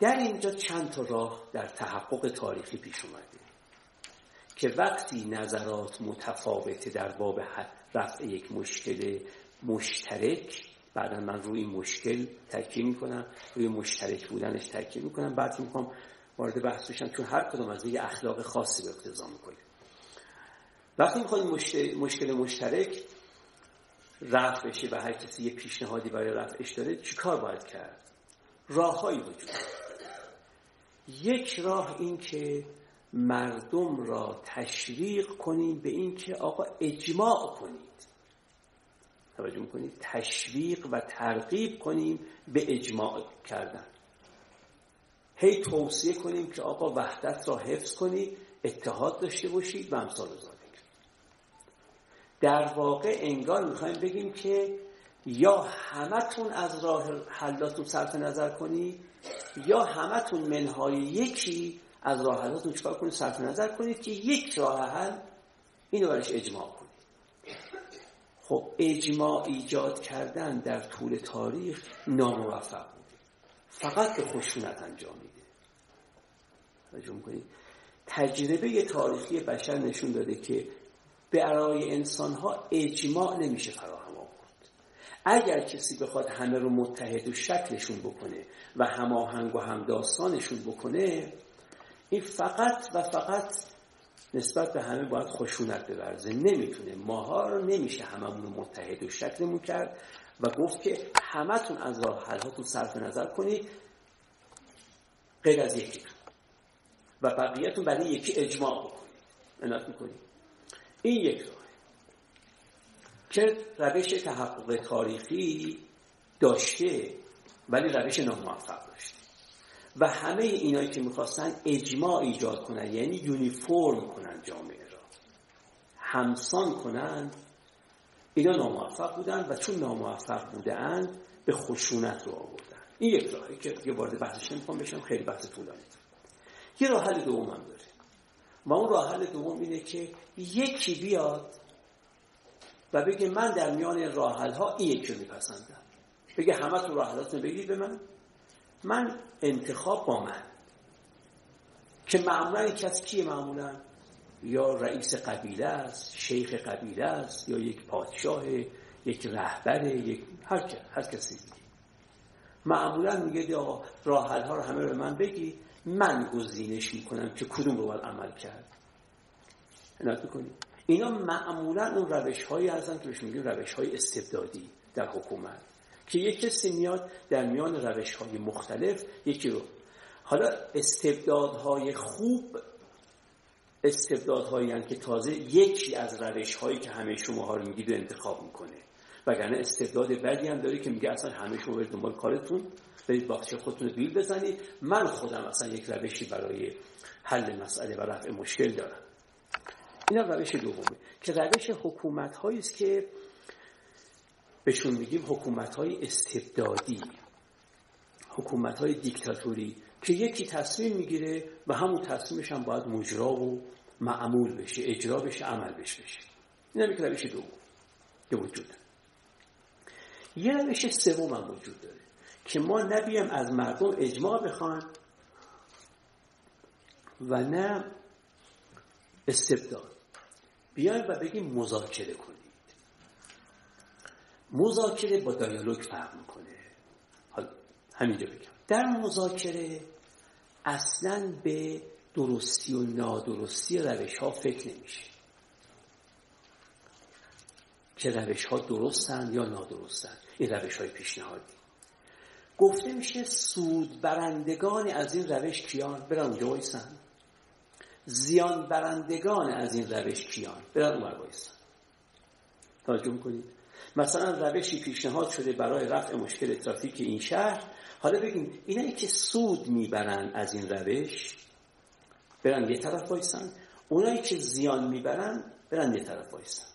در اینجا چند تا راه در تحقق تاریخی پیش اومده که وقتی نظرات متفاوته در باب رفع یک مشکل مشترک بعدا من روی مشکل تاکید می‌کنم روی مشترک بودنش تاکید می‌کنم بعد می‌خوام وارد بحث بشم چون هر کدوم از یه اخلاق خاصی به اقتضا می‌کنه. وقتی می‌خوایم مشکل, مشترک رفع بشه و هر کسی یه پیشنهادی برای رفعش داره چیکار باید کرد؟ راههایی وجود یک راه این که مردم را تشویق کنیم به این که آقا اجماع کنید. توجه می‌کنید؟ تشویق و ترغیب کنیم به اجماع کردن. هی توصیه کنیم که آقا وحدت را حفظ کنید اتحاد داشته باشید و امثال ذالک در واقع انگار می‌خوایم بگیم که یا همتون از راه حلاتون صرف نظر کنید یا همتون منهای یکی از راه حلاتون چکار کنید صرف نظر کنید که یک راه حل اینو برش اجماع کنید خب اجماع ایجاد کردن در طول تاریخ ناموفق بود. فقط به خشونت انجام میده. تجربه تاریخی بشر نشون داده که برای انسان ها اجماع نمیشه آورد اگر کسی بخواد همه رو متحد و شکلشون بکنه و هماهنگ و همداستانشون بکنه این فقط و فقط نسبت به همه باید خشونت ببرزه. نمی‌تونه. ماها رو نمیشه هممون رو متحد و شکلمون کرد و گفت که همتون از راه حلهاتون صرف نظر کنید غیر از یکی. و بقیهتون برای یکی اجماع بکنید. می‌کنید. این یک راه. که روش تحقق تاریخی داشته ولی روش ناموفق داشته. و همه اینایی که می‌خواستن اجماع ایجاد کنن یعنی یونیفرم کنن جامعه را. همسان کنن اینا ناموفق بودن و چون ناموفق بودن به خشونت رو آوردن. این یک راهی که یه وارد بحثش نمی‌خوام بشم خیلی بحث طولانی. یه راه دوم هم داره. و اون راه دوم اینه که یکی بیاد و بگه من در میان راه ها این یکی رو میپسندم. بگه همه تو راه بگید به من. من انتخاب با من. که معمولا این کس کیه معمولا؟ یا رئیس قبیله است شیخ قبیله است یا یک پادشاه یک رهبر یک هر, هر کسی دیگه. معمولا میگه آقا راه ها رو همه به من بگی. من گزینش می‌کنم که کدوم رو باید عمل کرد. عنایت می‌کنید اینا معمولا اون روش هایی هستن که میگیم روش های استبدادی در حکومت که یک کسی میاد در میان روش های مختلف یکی رو. حالا استبدادهای خوب استبدادهایی که تازه یکی از روش هایی که همه شما رو میگید انتخاب می‌کنه. وگرنه استبداد بدی هم داره که میگه اصلا همه شما برید دنبال کارتون برید باکچه خودتون رو بیل بزنید. من خودم اصلا یک روشی برای حل مسئله و رفع مشکل دارم. اینا روش دومه که روش حکومت هایی است که بهشون میگیم حکومت های استبدادی حکومت های دیکتاتوری که یکی تصمیم می‌گیره و همون تصمیمش هم باید مجرا و معمول بشه اجرا بشه عمل بشه. بشه این هم روش دوم که وجود یه روش سوم هم وجود داره که ما نبیم از مردم اجماع بخوان و نه استبداد. بیایم و بگیم مذاکره کنید. مذاکره با دیالوگ فرق می‌کنه. حالا همینجا بگم. در مذاکره اصلا به درستی و نادرستی روش ها فکر نمیشه. که روش ها درستن یا نادرستن. این روش های پیشنهادی. گفته میشه سود برندگان از این روش کیان؟ برن اونجا زیان برندگان از این روش کیان؟ برن اونور وایسن توجه کنید مثلا روشی پیشنهاد شده برای رفع مشکل ترافیک این شهر. حالا بگیم اینایی که سود می‌برن از این روش برن یه طرف وایسن. اونایی که زیان می‌برن برن یه طرف وایسن.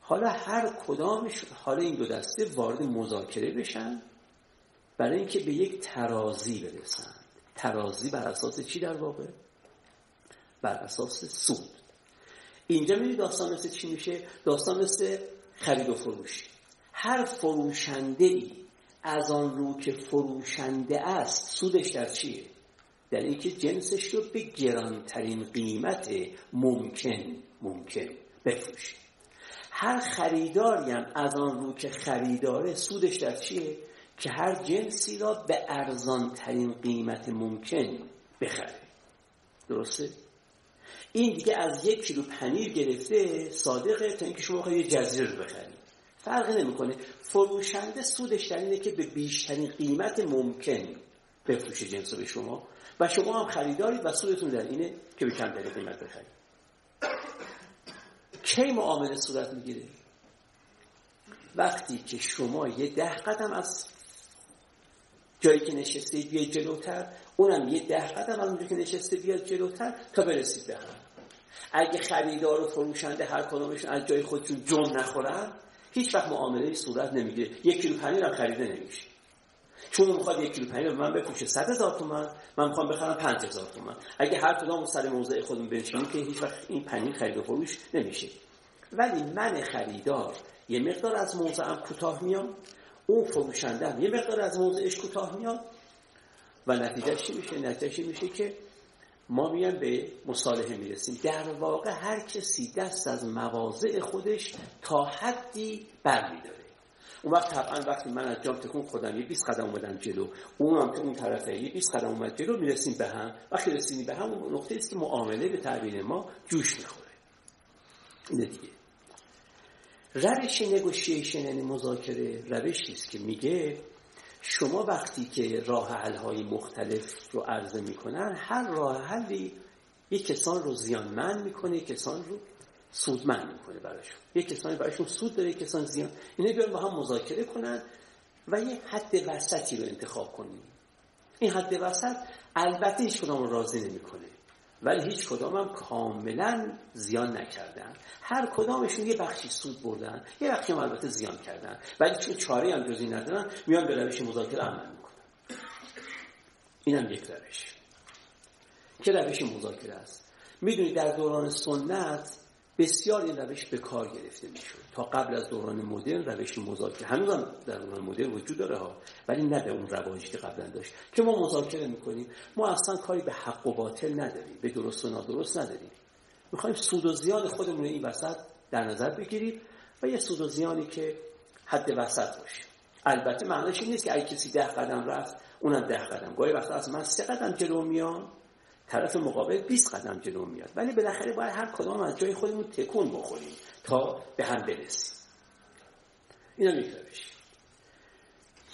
حالا هر کدامش حالا این دو دسته وارد مذاکره بشن برای اینکه به یک ترازی برسن. ترازی بر اساس چی در واقع؟ بر اساس سود. اینجا می‌دونی داستان مثل چی میشه؟ داستان مثل خرید و فروش. هر فروشنده ای از آن رو که فروشنده است سودش در چیه؟ در اینکه جنسش رو به گرانترین قیمت ممکن ممکن بفروشه. هر خریداری هم از آن رو که خریداره سودش در چیه؟ که هر جنسی را به ارزان ترین قیمت ممکن بخره. درسته؟ این دیگه از یک کیلو پنیر گرفته صادقه تا اینکه شما یه جزیره رو بخرید. فرقی نمی‌کنه. فروشنده سودش در اینه که به بیشترین قیمت ممکن بفروشه جنس به شما و شما هم خریدارید و سودتون در اینه که به کمترین قیمت بخرید. کی معامله صورت می‌گیره؟ وقتی که شما یه ده قدم از جایی که نشسته بیاید جلوتر اونم یه ده قدم از اونجا که نشسته بیاد جلوتر تا برسید به هم. اگه خریدار و فروشنده هر کدومشون از جای خودشون جون نخورن هیچ وقت معامله صورت نمی‌گیره. یک کیلو پنیر هم خریده نمیشه. چون می‌خواد یک کیلو پنیر من بپوشه صد هزار تومن من می‌خوام بخرم پنج هزار تومن اگه هر کدام سر موضع خودمون بنشینیم که هیچ وقت این پنیر خرید و فروش نمیشه. ولی من خریدار یه مقدار از موضعم کوتاه میام اون فروشنده یه مقدار از موضعش کوتاه میاد و نتیجه چی میشه؟ نتیجه میشه که ما میان به مصالحه می‌رسیم. در واقع هر کسی دست از مواضع خودش تا حدی برمیداره. اون وقت طبعا وقتی من از جام تکون خودم یه 20 قدم اومدم جلو. اون هم که اون طرفه یه 20 قدم اومد جلو می‌رسیم به هم. وقتی رسیدیم به هم اون نقطه است که معامله به تعبیر ما جوش می‌خوره. اینه دیگه. روش نگوشیشن یعنی مذاکره روشی است که میگه شما وقتی که راه حل مختلف رو عرضه می‌کنن هر راه حلی یک کسان رو زیانمند می‌کنه یک کسان رو سودمند می‌کنه براشون. یک کسانی براشون سود داره یک کسان زیان. اینا بیان با هم مذاکره کنن و یه حد وسطی رو انتخاب کنیم. این حد وسط البته هیچ کدام راضی نمی‌کنه. ولی هیچ کدام هم کاملا زیان نکردن. هر کدامشون یه بخشی سود بردن یه بخشی هم البته زیان کردن. ولی چون چاره هم جزی ندارن میان به روش مذاکره عمل می‌کنن. این هم یک روش. که روش مذاکره است؟ می‌دونید در دوران سنت بسیار این روش به کار گرفته می‌شد. تا قبل از دوران مدرن روش مذاکره هنوز هم در دوران مدرن وجود داره ها ولی نه به اون رواشی که قبلا داشت. که ما مذاکره می‌کنیم ما اصلا کاری به حق و باطل نداریم به درست و نادرست نداریم. می‌خوایم سود و زیان خودمون این وسط در نظر بگیرید و یه سود و زیانی که حد وسط باشه. البته معنیش این نیست که اگه کسی ده قدم رفت اونم ده قدم. گاهی وقتا از من سه قدم جلو میان. طرف مقابل 20 قدم جلو میاد. ولی بالاخره باید هر کدام از جای خودمون تکون بخوریم تا به هم برسیم. اینا یک روش.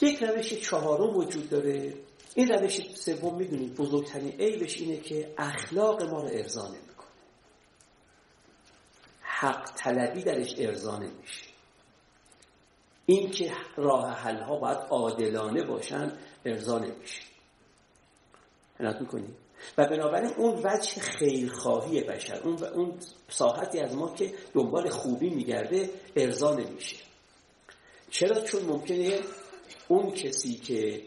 یک روش چهارم وجود داره. این روش سوم می‌دونید بزرگترین عیبش اینه که اخلاق ما رو ارضا نمی‌کنه. حق طلبی درش ارضا نمیشه. این که راه حل ها باید عادلانه باشن ارضا نمیشه. عنایت می‌کنید و بنابراین اون وجه خیرخواهی بشر اون, اون ساحتی از ما که دنبال خوبی میگرده ارضا نمیشه. چرا؟ چون ممکنه اون کسی که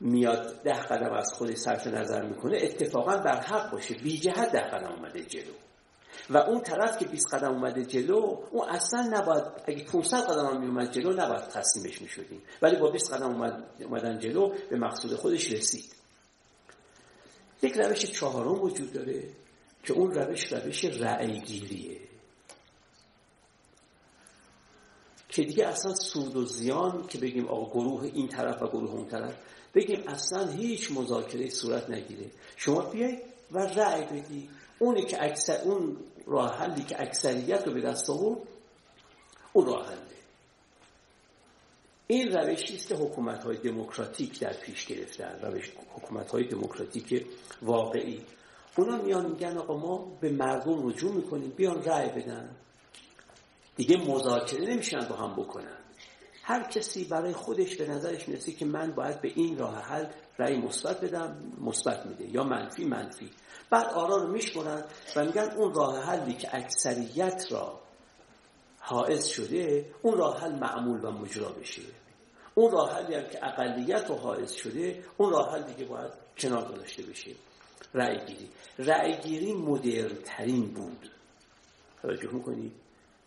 میاد ده قدم از خود صرف نظر می‌کنه اتفاقا بر حق باشه بی جهت ده قدم اومده جلو. و اون طرف که 20 قدم اومده جلو اون اصلا نباید اگه 500 قدم هم میومد جلو نباید تسلیمش می‌شدیم. ولی با 20 قدم اومد اومدن جلو به مقصود خودش رسید. یک روش چهارم وجود داره که اون روش روش رأیگیریه. که دیگه اصلا سود و زیان که بگیم آقا گروه این طرف و گروه اون طرف بگیم اصلا هیچ مذاکره صورت نگیره. شما بیاید و رأی بدی. اونی که اکثر اون راه حلی که اکثریت رو به دست آورد اون راه حله. این روشی است که حکومت های دموکراتیک در پیش گرفتن روش حکومت های دموکراتیک واقعی. اونا میان میگن آقا ما به مردم رجوع می‌کنیم بیان رأی بدن. دیگه مذاکره نمیشن با هم بکنن. هر کسی برای خودش به نظرش می‌رسه که من باید به این راه حل رأی مثبت بدم مثبت میده یا منفی منفی. بعد آرا رو میشمرن و میگن اون راه حلی که اکثریت را حائز شده اون راه حل معمول و مجرا بشه. اون راه حلی هم که اقلیت رو حائز شده اون راه حل دیگه باید کنار گذاشته بشه. رأی گیری. رأی گیری مدرن ترین بود. توجه می‌کنید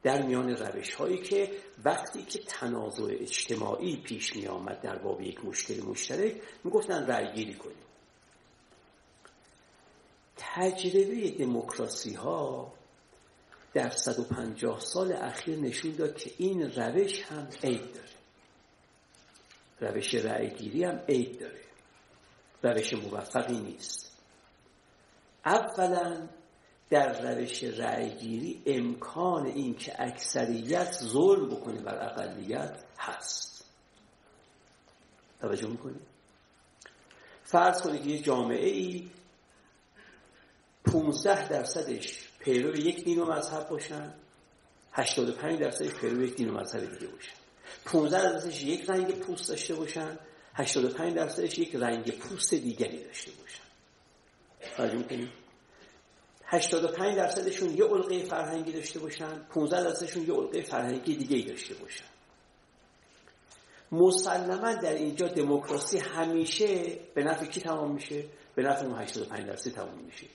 در میان روش هایی که وقتی که تنازع اجتماعی پیش می آمد در باب یک مشکل مشترک می گفتن رأی گیری کنیم. تجربه دموکراسی ها در 150 سال اخیر نشون داد که این روش هم عیب داره. روش رأی گیری هم عیب داره. روش موفقی نیست. اولا در روش رأیگیری امکان این که اکثریت ظلم بکنه بر اقلیت هست. توجه می‌کنید فرض کنید که یه جامعه ای 15 درصدش پیرو یک دین و مذهب باشن 85 درصدش پیرو یک دین و مذهب دیگه باشن. 15 درصدش یک رنگ پوست داشته باشن 85 درصدش یک رنگ پوست دیگری داشته باشن. توجه می‌کنید 85 درصدشون یه علقه فرهنگی داشته باشن 15 درصدشون یه علقه فرهنگی دیگه داشته باشن. مسلما در اینجا دموکراسی همیشه به نفع کی تمام میشه؟ به نفع اون 85 درصد تمام میشه.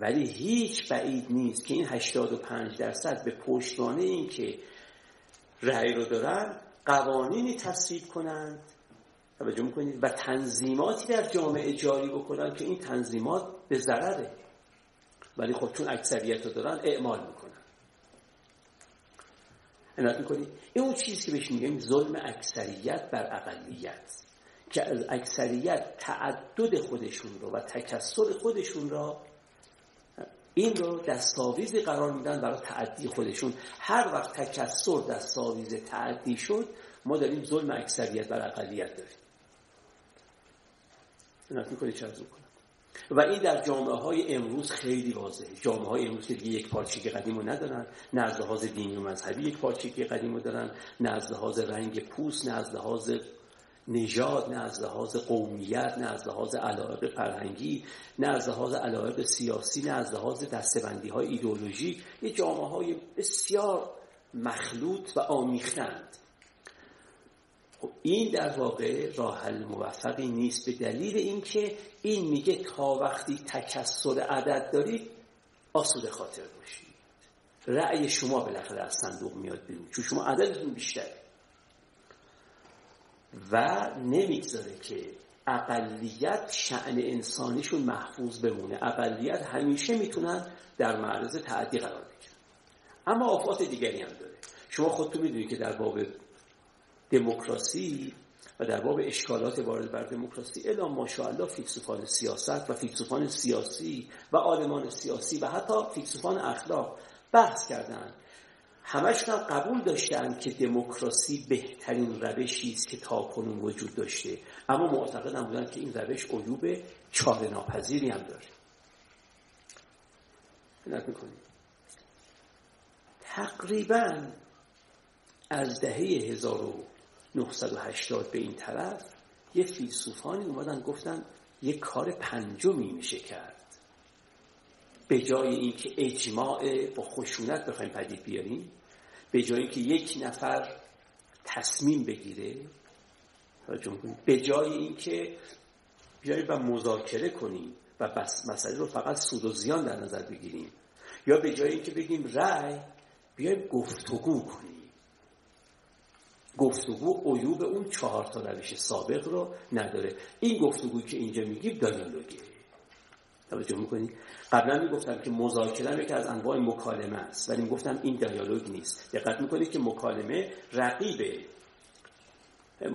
ولی هیچ بعید نیست که این 85 درصد به پشتوانه این که رأی رو دارن قوانینی تصویب کنند. توجه می‌کنید؟ و تنظیماتی در جامعه جاری بکنن که این تنظیمات به ضرره. ولی خب چون اکثریت رو دارن اعمال می‌کنن. عنایت می‌کنید؟ این اون چیزی که بهش میگیم ظلم اکثریت بر اقلیت. که از اکثریت تعدد خودشون رو و تکسر خودشون را این رو دستاویزی قرار میدن برای تعدی خودشون. هر وقت تکسر دستاویز تعدی شد ما داریم ظلم اکثریت بر اقلیت داریم. می‌کنه چه کنم؟ و این در جامعه های امروز خیلی واضحه. جامعه های امروز که دیگه یک پارچگی قدیم رو ندارن. نه از لحاظ دینی و مذهبی یک پارچگی قدیم رو دارن. نه از رنگ پوست نه از نژاد نه از لحاظ قومیت نه از لحاظ علایق فرهنگی نه از لحاظ علایق سیاسی نه از لحاظ دستبندی های ایدئولوژی یه جامعه های بسیار مخلوط و آمیختند. خب این در واقع راه حل موفقی نیست به دلیل اینکه این میگه تا وقتی تکسر عدد دارید آسوده خاطر باشید. رأی شما بالاخره از صندوق میاد بیرون چون شما عددتون بیشتره. و نمی‌گذاره که اقلیت شعن انسانیشون محفوظ بمونه. اقلیت همیشه می‌تونن در معرض تعدی قرار بگیرن. اما آفات دیگری هم داره. شما خودتون می‌دونید که در باب دموکراسی و در باب اشکالات وارد بر دموکراسی الا ماشاءالله فیلسوفان سیاست و فیلسوفان سیاسی و عالمان سیاسی و حتی فیلسوفان اخلاق بحث کردند همشون هم قبول داشتن که دموکراسی بهترین روشی است که تاکنون وجود داشته. اما معتقد هم بودن که این روش عیوب چاره ناپذیری هم داره. تقریبا از دهه 1980 به این طرف یه فیلسوفانی اومدن گفتن یه کار پنجمی میشه کرد. به جای اینکه اجماع با خشونت بخوایم پدید بیاریم به جای اینکه یک نفر تصمیم بگیره به جای اینکه بیاییم و مذاکره کنیم و بس مسئله رو فقط سود و زیان در نظر بگیریم یا به جای اینکه بگیم رأی بیایم گفتگو کنیم. گفتگو عیوب اون چهار تا روش سابق رو نداره. این گفتگویی که اینجا میگیم دیالوگه توجه می‌کنید قبلا می‌گفتم که مذاکره یکی از انواع مکالمه است ولی می‌گفتم این دیالوگ نیست. دقت می‌کنید که مکالمه رقیبه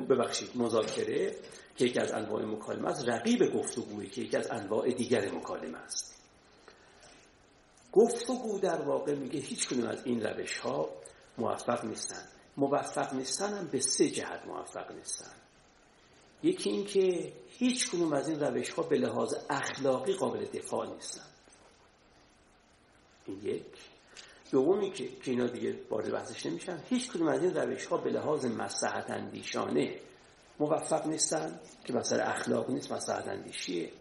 ببخشید مذاکره که یکی از انواع مکالمه است رقیب گفتگویی که یکی از انواع دیگر مکالمه است. گفتگو در واقع میگه هیچ کنون از این روش ها موفق نیستند موفق نیستن هم به سه جهت موفق نیستن. یکی اینکه هیچ کنون از این روش ها به لحاظ اخلاقی قابل دفاع نیستن. این یک. دومی که که اینا دیگه وارد بحثش نمیشن. هیچ کدوم از این روش ها به لحاظ مصلحت اندیشانه موفق نیستن که مثلا اخلاق نیست مصلحت اندیشیه.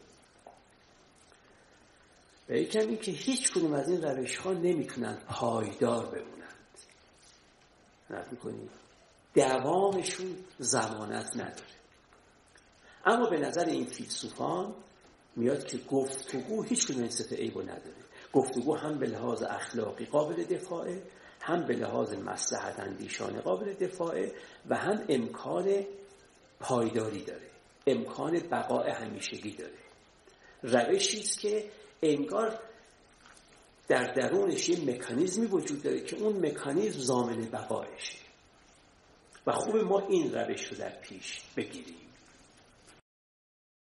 و یکم که هیچ کدوم از این روش ها نمی‌تونن پایدار بمونن نفت می‌کنید دوامشون زمانت نداره. اما به نظر این فیلسوفان میاد که گفتگو هیچ کنون این صفت عیبو نداره. گفتگو هم به لحاظ اخلاقی قابل دفاعه هم به لحاظ مسلحت اندیشانه قابل دفاعه و هم امکان پایداری داره. امکان بقای همیشگی داره. روشی است که انگار در درونش یه مکانیزمی وجود داره که اون مکانیزم زامن بقایشه. و خوب ما این روش رو در پیش بگیریم.